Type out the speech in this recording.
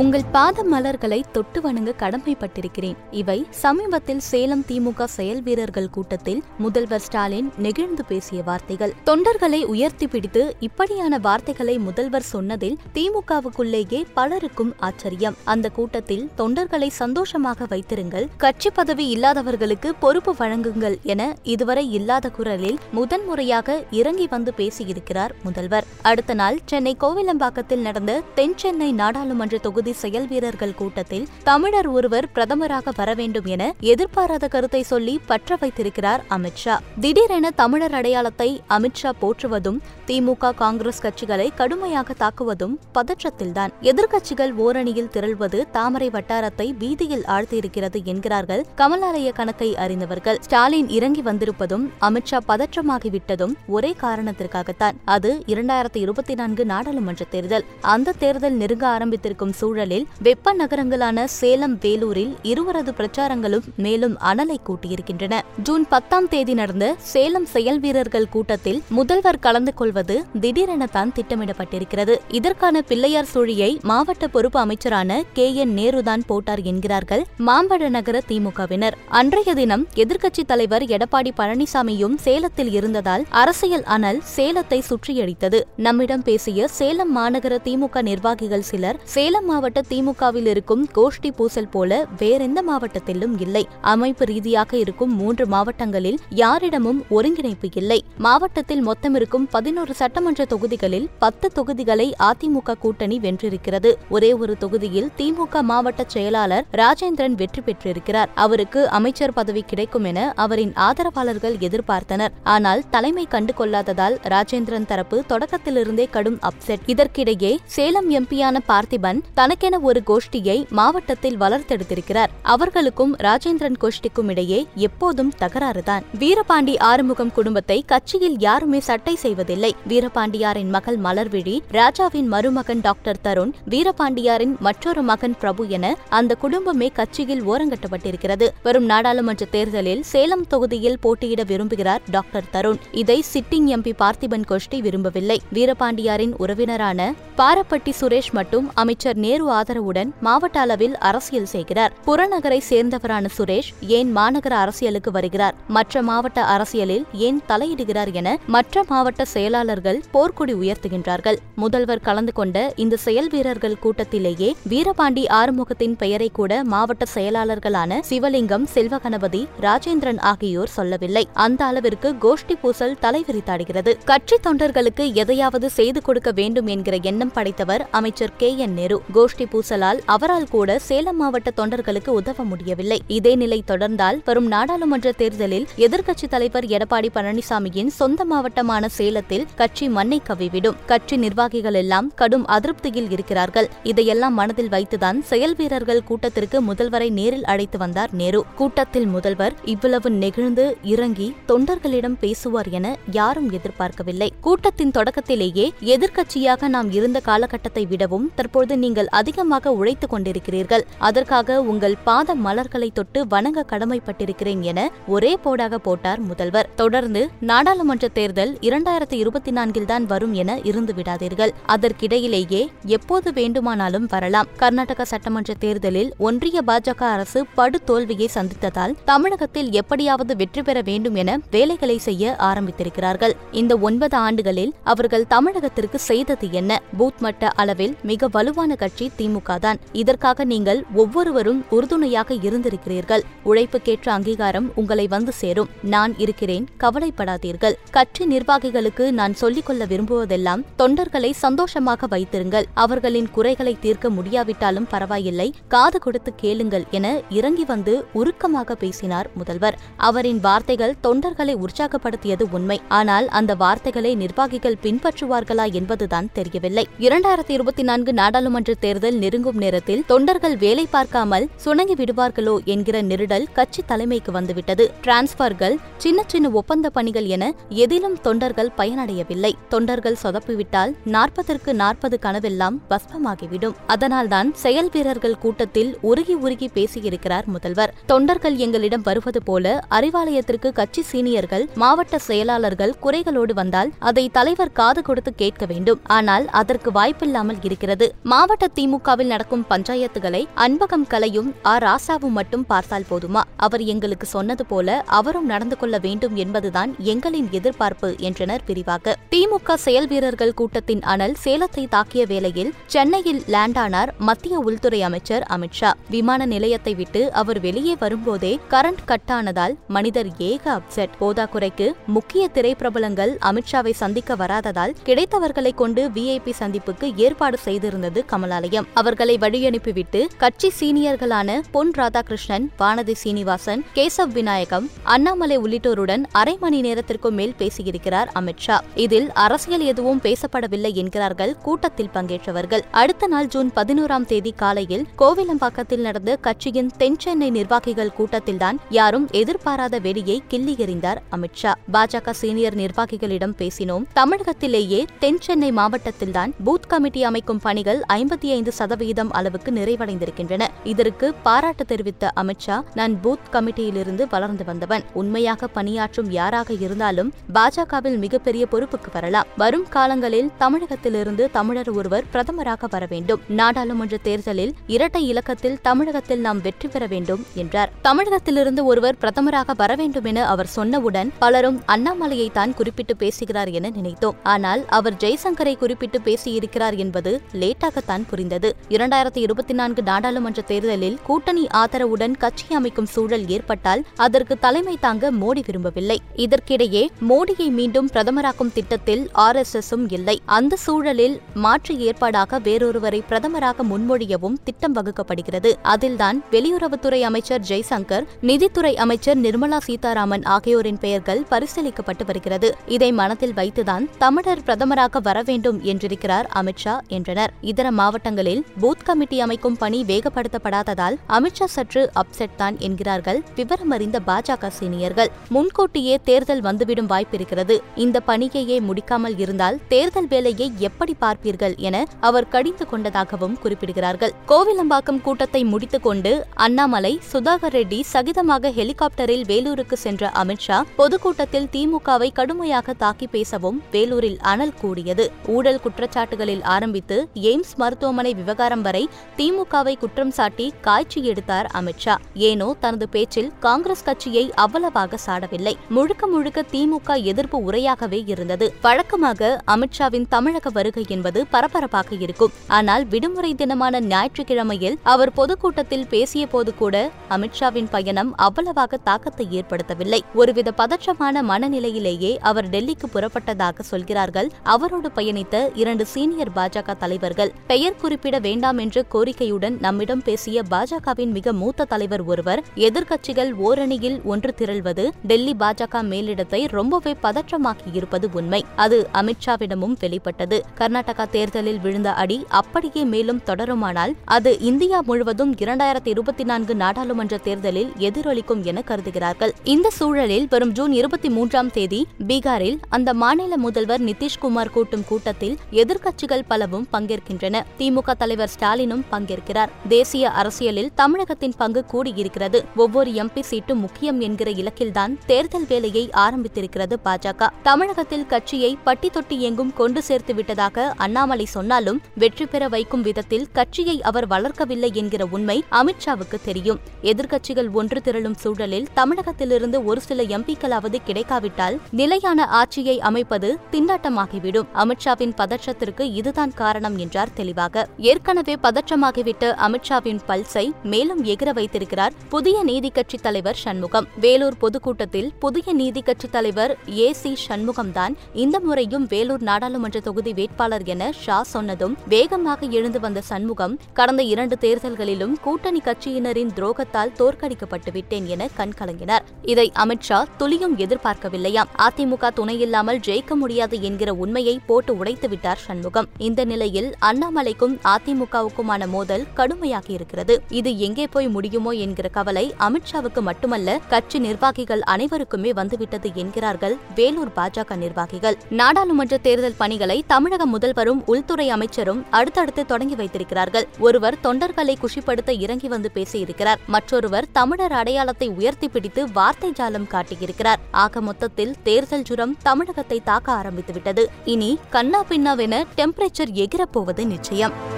உங்கள் பாத மலர்களை தொட்டு வணங்க கடமைப்பட்டிருக்கிறேன். இவை சமீபத்தில் சேலம் திமுக செயல் வீரர்கள் கூட்டத்தில் முதல்வர் ஸ்டாலின் நெகிழ்ந்து பேசிய வார்த்தைகள். தொண்டர்களை உயர்த்தி பிடித்து இப்படியான வார்த்தைகளை முதல்வர் சொன்னதில் திமுகவுக்குள்ளேயே பலருக்கும் ஆச்சரியம். அந்த கூட்டத்தில் தொண்டர்களை சந்தோஷமாக வைத்திருங்கள். கட்சி பதவி இல்லாதவர்களுக்கு பொறுப்பு வழங்குங்கள் என இதுவரை இல்லாத குரலில் முதன்முறையாக இறங்கி வந்து பேசியிருக்கிறார் முதல்வர். அடுத்த நாள் சென்னை கோவிலம்பாக்கத்தில் நடந்த தென் சென்னை நாடாளுமன்ற தொகுதி செயல் வீரர்கள் கூட்டத்தில் தமிழர் ஒருவர் பிரதமராக வர வேண்டும் என எதிர்பாராத கருத்தை சொல்லி பற்ற வைத்திருக்கிறார் அமித்ஷா திடீரென தமிழர் அடையாளத்தை அமித்ஷா போற்றுவதும் திமுக காங்கிரஸ் கட்சிகளை கடுமையாக தாக்குவதும் பதற்றத்தில்தான். எதிர்க்கட்சிகள் ஓரணியில் திரள்வது தாமரை வட்டாரத்தை வீதியில் ஆழ்த்தியிருக்கிறது என்கிறார்கள் கமலாலய கணக்கை அறிந்தவர்கள். ஸ்டாலின் இறங்கி வந்திருப்பதும் அமித்ஷா பதற்றமாகிவிட்டதும் ஒரே காரணத்திற்காகத்தான். அது இரண்டாயிரத்தி இருபத்தி நான்கு நாடாளுமன்ற தேர்தல். அந்த தேர்தல் நெருங்க ஆரம்பித்திருக்கும் சூழலில் வெப்ப நகரங்களான சேலம் வேலூரில் இருவரது பிரச்சாரங்களும் மேலும் அனலை கூட்டியிருக்கின்றன. ஜூன் பத்தாம் தேதி நடந்த சேலம் செயல் வீரர்கள் கூட்டத்தில் முதல்வர் கலந்து கொள்வது திடீரெனத்தான் திட்டமிடப்பட்டிருக்கிறது. இதற்கான பிள்ளையார் சுழியை மாவட்ட பொறுப்பு அமைச்சரான கே. என். நேருதான் போட்டார் என்கிறார்கள் மாம்பழ நகர திமுகவினர். அன்றைய தினம் எதிர்க்கட்சித் தலைவர் எடப்பாடி பழனிசாமியும் சேலத்தில் இருந்ததால் அரசியல் அனல் சேலத்தை சுற்றியடித்தது. நம்மிடம் பேசிய சேலம் மாநகர திமுக நிர்வாகிகள் சிலர் சேலம் மாவட்ட மாவட்ட திமுகவில் இருக்கும் கோஷ்டி பூசல் போல வேறெந்த மாவட்டத்திலும் இல்லை. அமைப்பு ரீதியாக இருக்கும் மூன்று மாவட்டங்களில் யாரிடமும் ஒருங்கிணைப்பு இல்லை. மாவட்டத்தில் மொத்தம் இருக்கும் பதினோரு சட்டமன்ற தொகுதிகளில் பத்து தொகுதிகளை அதிமுக கூட்டணி வென்றிருக்கிறது. ஒரே ஒரு தொகுதியில் திமுக மாவட்ட செயலாளர் ராஜேந்திரன் வெற்றி பெற்றிருக்கிறார். அவருக்கு அமைச்சர் பதவி கிடைக்கும் என அவரின் ஆதரவாளர்கள் எதிர்பார்த்தனர். ஆனால் தலைமை கண்டு கொள்ளாததால் ராஜேந்திரன் தரப்பு தொடக்கத்திலிருந்தே கடும் அப்செட். இதற்கிடையே சேலம் எம்பியான பார்த்திபன் தனக்கென ஒரு கோஷ்டியை மாவட்டத்தில் வளர்த்தெடுத்திருக்கிறார். அவர்களுக்கும் ராஜேந்திரன் கோஷ்டிக்கும் இடையே எப்போதும் தகராறுதான். வீரபாண்டி ஆறுமுகம் குடும்பத்தை கட்சியில் யாருமே சட்டை செய்வதில்லை. வீரபாண்டியாரின் மகள் மலர்விழி ராஜாவின் மருமகன் டாக்டர் தருண் வீரபாண்டியாரின் மற்றொரு மகன் பிரபு என அந்த குடும்பமே கட்சியில் ஓரங்கட்டப்பட்டிருக்கிறது. வரும் நாடாளுமன்ற தேர்தலில் சேலம் தொகுதியில் போட்டியிட விரும்புகிறார் டாக்டர் தருண். இதை சிட்டிங் எம்பி பார்த்திபன் கோஷ்டி விரும்பவில்லை. வீரபாண்டியாரின் உறவினரான பாரப்பட்டி சுரேஷ் மட்டும் அமைச்சர் நேரு ஆதரவுடன் மாவட்ட அளவில் அரசியல் செய்கிறார். புறநகரை சேர்ந்தவரான சுரேஷ் ஏன் மாநகர அரசியலுக்கு வருகிறார்? மற்ற மாவட்ட அரசியலில் ஏன் தலையிடுகிறார் என மற்ற மாவட்ட செயலாளர்கள் போர்க்கொடி உயர்த்துகின்றார்கள். முதல்வர் கலந்து கொண்ட இந்த செயல் வீரர்கள் கூட்டத்திலேயே வீரபாண்டி ஆறுமுகத்தின் பெயரை கூட மாவட்ட செயலாளர்களான சிவலிங்கம் செல்வகணபதி ராஜேந்திரன் ஆகியோர் சொல்லவில்லை. அந்த அளவிற்கு கோஷ்டி பூசல் தலைவிரித்தாடுகிறது. கட்சி தொண்டர்களுக்கு எதையாவது செய்து கொடுக்க வேண்டும் என்கிற எண்ணம் படைத்தவர் அமைச்சர் கே என் நேரு. கோஷ்டி பூசலால் அவரால் கூட சேலம் மாவட்ட தொண்டர்களுக்கு உதவ முடியவில்லை. இதே நிலை தொடர்ந்தால் வரும் நாடாளுமன்ற தேர்தலில் எதிர்க்கட்சித் தலைவர் எடப்பாடி பழனிசாமியின் சொந்த மாவட்டமான சேலத்தில் கட்சி மண்ணை கவிவிடும். கட்சி நிர்வாகிகள் எல்லாம் கடும் அதிருப்தியில் இருக்கிறார்கள். இதையெல்லாம் மனதில் வைத்துதான் செயல் வீரர்கள் கூட்டத்திற்கு முதல்வரை நேரில் அழைத்து வந்தார் நேரு. கூட்டத்தில் முதல்வர் இவ்வளவு நெகிழ்ந்து இறங்கி தொண்டர்களிடம் பேசுவார் என யாரும் எதிர்பார்க்கவில்லை. கூட்டத்தின் தொடக்கத்திலேயே எதிர்க்கட்சியாக நாம் இருந்த காலகட்டத்தை விடவும் தற்போது நீங்கள் அதிகமாக உழைத்துக் கொண்டிருக்கிறீர்கள். அதற்காக உங்கள் பாத மலர்களை தொட்டு வணங்க கடமைப்பட்டிருக்கிறேன் என ஒரே போடாக போட்டார் முதல்வர். தொடர்ந்து நாடாளுமன்ற தேர்தல் இரண்டாயிரத்தி இருபத்தி நான்கில் தான் வரும் என இருந்து விடாதீர்கள். அதற்கிடையிலேயே எப்போது வேண்டுமானாலும் வரலாம். கர்நாடக சட்டமன்ற தேர்தலில் ஒன்றிய பாஜக அரசு படு தோல்வியை சந்தித்ததால் தமிழகத்தில் எப்படியாவது வெற்றி பெற வேண்டும் என வேலைகளை செய்ய ஆரம்பித்திருக்கிறார்கள். இந்த ஒன்பது ஆண்டுகளில் அவர்கள் தமிழகத்திற்கு செய்தது என்ன? பூத் மட்ட அளவில் மிக வலுவான கட்சி திமுக தான். இதற்காக நீங்கள் ஒவ்வொருவரும் உறுதுணையாக இருந்திருக்கிறீர்கள். உழைப்புக்கேற்ற அங்கீகாரம் உங்களை வந்து சேரும். நான் இருக்கிறேன் கவலைப்படாதீர்கள். கட்சி நிர்வாகிகளுக்கு நான் சொல்லிக் கொள்ள விரும்புவதெல்லாம் தொண்டர்களை சந்தோஷமாக வைத்திருங்கள். அவர்களின் குறைகளை தீர்க்க முடியாவிட்டாலும் பரவாயில்லை. காது கொடுத்து கேளுங்கள் என இறங்கி வந்து உருக்கமாக பேசினார் முதல்வர். அவரின் வார்த்தைகள் தொண்டர்களை உற்சாகப்படுத்தியது உண்மை. ஆனால் அந்த வார்த்தைகளை நிர்வாகிகள் பின்பற்றுவார்களா என்பதுதான் தெரியவில்லை. இரண்டாயிரத்தி இருபத்தி நான்கு நாடாளுமன்ற தேர்தல் தேர்தல் நெருங்கும் நேரத்தில் தொண்டர்கள் வேலை பார்க்காமல் சுணங்கி விடுவார்களோ என்கிற நெருடல் கட்சி தலைமைக்கு வந்துவிட்டது. டிரான்ஸ்பர்கள் சின்ன சின்ன ஒப்பந்த பணிகள் என எதிலும் தொண்டர்கள் பயனடையவில்லை. தொண்டர்கள் சொதப்பிவிட்டால் நாற்பதற்கு நாற்பது கனவெல்லாம் பஸ்பமாகிவிடும். அதனால்தான் செயல் வீரர்கள் கூட்டத்தில் உருகி உருகி பேசியிருக்கிறார் முதல்வர். தொண்டர்கள் எங்களிடம் வருவது போல அறிவாலயத்திற்கு கட்சி சீனியர்கள் மாவட்ட செயலாளர்கள் குறைகளோடு வந்தால் அதை தலைவர் காது கொடுத்து கேட்க வேண்டும். ஆனால் அதற்கு வாய்ப்பில்லாமல் இருக்கிறது. மாவட்டத்தில் திமுகவில் நடக்கும் பஞ்சாயத்துகளை அன்பகம் கலையும் ஆ ராசாவும் மட்டும் பார்த்தால் போதுமா? அவர் எங்களுக்கு சொன்னது போல அவரும் நடந்து கொள்ள வேண்டும் என்பதுதான் எங்களின் எதிர்பார்ப்பு என்றனர் விரிவாக திமுக செயல் வீரர்கள் கூட்டத்தின் அனல் சேலத்தை தாக்கிய வேளையில் சென்னையில் லேண்டானார் மத்திய உள்துறை அமைச்சர் அமித்ஷா விமான நிலையத்தை விட்டு அவர் வெளியே வரும்போதே கரண்ட் கட் ஆனதால் மனிதர் ஏக அப்செட். போதாக்குறைக்கு முக்கிய திரைப்பிரபலங்கள் அமித்ஷாவை சந்திக்க வராததால் கிடைத்தவர்களை கொண்டு விஐபி சந்திப்புக்கு ஏற்பாடு செய்திருந்தது கமலாலயம் அவர்களை வழியனுப்பிவிட்டு கட்சி சீனியர்களான பொன் ராதாகிருஷ்ணன் வானதி சீனிவாசன் கேசவ் விநாயகம் அண்ணாமலை உள்ளிட்டோருடன் அரை மணி நேரத்திற்கும் மேல் பேசியிருக்கிறார் அமித்ஷா இதில் அரசியல் எதுவும் பேசப்படவில்லை என்கிறார்கள் கூட்டத்தில் பங்கேற்றவர்கள். அடுத்த நாள் ஜூன் பதினோராம் தேதி காலையில் கோவிலம்பாக்கத்தில் நடந்த கட்சியின் தென் சென்னை நிர்வாகிகள் கூட்டத்தில்தான் யாரும் எதிர்பாராத வெடியை கிள்ளி எறிந்தார் அமித்ஷா பாஜக சீனியர் நிர்வாகிகளிடம் பேசினோம். தமிழகத்திலேயே தென் சென்னை மாவட்டத்தில்தான் பூத் கமிட்டி அமைக்கும் பணிகள் ஐம்பத்தி ஐந்து சதவிகிதம் அளவுக்கு நிறைவடைந்திருக்கின்றன. இதற்கு பாராட்டு தெரிவித்த அமித்ஷா நான் பூத் கமிட்டியிலிருந்து வளர்ந்து வந்தவன். உண்மையாக பணியாற்றும் யாராக இருந்தாலும் பாஜகவில் மிகப்பெரிய பொறுப்புக்கு வரலாம். வரும் காலங்களில் தமிழகத்திலிருந்து தமிழர் ஒருவர் பிரதமராக வர வேண்டும். நாடாளுமன்ற தேர்தலில் இரட்டை இலக்கத்தில் தமிழகத்தில் நாம் வெற்றி பெற வேண்டும் என்றார். தமிழகத்திலிருந்து ஒருவர் பிரதமராக வர வேண்டும் என அவர் சொன்னவுடன் பலரும் அண்ணாமலையை தான் குறிப்பிட்டு பேசுகிறார் என நினைத்தோம். ஆனால் அவர் ஜெய்சங்கரை குறிப்பிட்டு பேசியிருக்கிறார் என்பது லேட்டாகத்தான் புரிந்தது. இரண்டாயிரத்தி இருபத்தி நான்கு நாடாளுமன்ற தேர்தலில் கூட்டணி ஆதரவுடன் கட்சி அமைக்கும் சூழல் ஏற்பட்டால் அதற்கு தலைமை தாங்க மோடி விரும்பவில்லை. இதற்கிடையே மோடியை மீண்டும் பிரதமராக்கும் திட்டத்தில் ஆர் எஸ் எஸும் இல்லை. அந்த சூழலில் மாற்று ஏற்பாடாக வேறொருவரை பிரதமராக முன்மொழியவும் திட்டம் வகுக்கப்படுகிறது. அதில்தான் வெளியுறவுத்துறை அமைச்சர் ஜெய்சங்கர் நிதித்துறை அமைச்சர் நிர்மலா சீதாராமன் ஆகியோரின் பெயர்கள் பரிசீலிக்கப்பட்டு வருகிறது. இதை மனத்தில் வைத்துதான் தமிழர் பிரதமராக வர வேண்டும் என்றிருக்கிறார் அமித்ஷா என்றனர். இதர மாவட்டங்கள் மாவட்டங்களில் பூத் கமிட்டி அமைக்கும் பணி வேகப்படுத்தப்படாததால் அமித்ஷா சற்று அப்செட் தான் என்கிறார்கள் விவரமறிந்த பாஜக சீனியர்கள். முன்கூட்டியே தேர்தல் வந்துவிடும் வாய்ப்பிருக்கிறது. இந்த பணியையே முடிக்காமல் இருந்தால் தேர்தல் வேலையை எப்படி பார்ப்பீர்கள் என அவர் கடிந்து கொண்டதாகவும் குறிப்பிடுகிறார்கள். கோவிலம்பாக்கம் கூட்டத்தை முடித்துக் கொண்டு அண்ணாமலை சுதாகர் ரெட்டி சகிதமாக ஹெலிகாப்டரில் வேலூருக்கு சென்ற அமித்ஷா பொதுக்கூட்டத்தில் திமுகவை கடுமையாக தாக்கி பேசவும் வேலூரில் அனல் கூடியது. ஊழல் குற்றச்சாட்டுகளில் ஆரம்பித்து எய்ம்ஸ் மருத்துவமனை விவகாரம் வரை திமுகவை குற்றம் சாட்டி காய்ச்சி எடுத்தார் அமித்ஷா ஏனோ தனது பேச்சில் காங்கிரஸ் கட்சியை அவ்வளவாக சாடவில்லை. முழுக்க முழுக்க திமுக எதிர்ப்பு உரையாகவே இருந்தது. வழக்கமாக அமித்ஷாவின் தமிழக வருகை என்பது பரபரப்பாக இருக்கும். ஆனால் விடுமுறை தினமான ஞாயிற்றுக்கிழமையில் அவர் பொதுக்கூட்டத்தில் பேசிய போது கூட அமித்ஷாவின் பயணம் அவ்வளவாக தாக்கத்தை ஏற்படுத்தவில்லை. ஒருவித பதற்றமான மனநிலையிலேயே அவர் டெல்லிக்கு புறப்பட்டதாக சொல்கிறார்கள். அவரோடு பயணித்த இரண்டு சீனியர் பாஜக தலைவர்கள். பெயர் குறிப்பிட வேண்டாம் என்ற கோரிக்கையுடன் நம்மிடம் பேசிய பாஜகவின் மிக மூத்த தலைவர் ஒருவர் எதிர்க்கட்சிகள் ஓரணியில் ஒன்று திரள்வது டெல்லி பாஜக மேலிடத்தை ரொம்பவே பதற்றமாக்கியிருப்பது உண்மை. அது அமித்ஷாவிடமும் வெளிப்பட்டது. கர்நாடகா தேர்தலில் விழுந்த அடி அப்படியே மேலும் தொடருமானால் அது இந்தியா முழுவதும் இரண்டாயிரத்தி இருபத்தி நான்கு நாடாளுமன்ற தேர்தலில் எதிரொலிக்கும் என கருதுகிறார்கள். இந்த சூழலில் வரும் ஜூன் இருபத்தி மூன்றாம் தேதி பீகாரில் அந்த மாநில முதல்வர் நிதிஷ்குமார் கூட்டும் கூட்டத்தில் எதிர்க்கட்சிகள் பலவும் பங்கேற்கின்றன. திமுக தலைவர் ஸ்டாலினும் பங்கேற்கிறார். தேசிய அரசியலில் தமிழகத்தின் பங்கு கூடியிருக்கிறது. ஒவ்வொரு எம்பி சீட்டும் முக்கியம் என்கிற இலக்கில்தான் தேர்தல் வேலையை ஆரம்பித்திருக்கிறது பாஜக. தமிழகத்தில் கட்சியை பட்டி தொட்டி எங்கும் கொண்டு சேர்த்து விட்டதாக அண்ணாமலை சொன்னாலும் வெற்றி பெற வைக்கும் விதத்தில் கட்சியை அவர் வளர்க்கவில்லை என்கிற உண்மை அமித்ஷாவுக்கு தெரியும். எதிர்க்கட்சிகள் ஒன்று திரளும் சூழலில் தமிழகத்திலிருந்து ஒரு சில எம்பிக்களாவது கிடைக்காவிட்டால் நிலையான ஆட்சியை அமைப்பது திண்டாட்டமாகிவிடும். அமித்ஷாவின் பதற்றத்திற்கு இதுதான் காரணம் என்றார் தெளிவாக. ஏற்கனவே பதற்றமாகிவிட்ட அமித்ஷாவின் பல்ஸை மேலும் எகிர வைத்திருக்கிறார் புதிய நீதி கட்சி தலைவர் சண்முகம். வேலூர் பொதுக்கூட்டத்தில் புதிய நீதி கட்சி தலைவர் ஏ சி சண்முகம்தான் இந்த முறையும் வேலூர் நாடாளுமன்ற தொகுதி வேட்பாளர் என ஷா சொன்னதும் வேகமாக எழுந்து வந்த சண்முகம் கடந்த இரண்டு தேர்தல்களிலும் கூட்டணி கட்சியினரின் துரோகத்தால் தோற்கடிக்கப்பட்டு விட்டேன் என கண்கலங்கினார். இதை அமித்ஷா துளியும் எதிர்பார்க்கவில்லையாம். அதிமுக துணையில்லாமல் ஜெயிக்க முடியாது என்கிற உண்மையை போட்டு உடைத்துவிட்டார் சண்முகம். இந்த நிலையில் அண்ணாமலைக்கும் அதிமுகவுக்குமான மோதல் கடுமையாகி இருக்கிறது இது எங்கே போய் முடியுமோ என்கிற கவலை அமித்ஷாவுக்கு மட்டுமல்ல கட்சி நிர்வாகிகள் அனைவருக்குமே வந்துவிட்டது என்கிறார்கள் வேலூர் பாஜக நிர்வாகிகள். நாடாளுமன்ற தேர்தல் பணிகளை தமிழக முதல்வரும் உள்துறை அமைச்சரும் அடுத்தடுத்து தொடங்கி வைத்திருக்கிறார்கள். ஒருவர் தொண்டர்களை குஷிப்படுத்த இறங்கி வந்து பேசியிருக்கிறார். மற்றொருவர் தமிழர் அடையாளத்தை உயர்த்தி பிடித்து வார்த்தை ஜாலம் காட்டியிருக்கிறார். ஆக மொத்தத்தில் தேர்தல் ஜுரம் தமிழகத்தை தாக்க ஆரம்பித்துவிட்டது. இனி கண்ணா பின்னாவென டெம்பரேச்சர் எகிரப்போவது நிச்சயம்.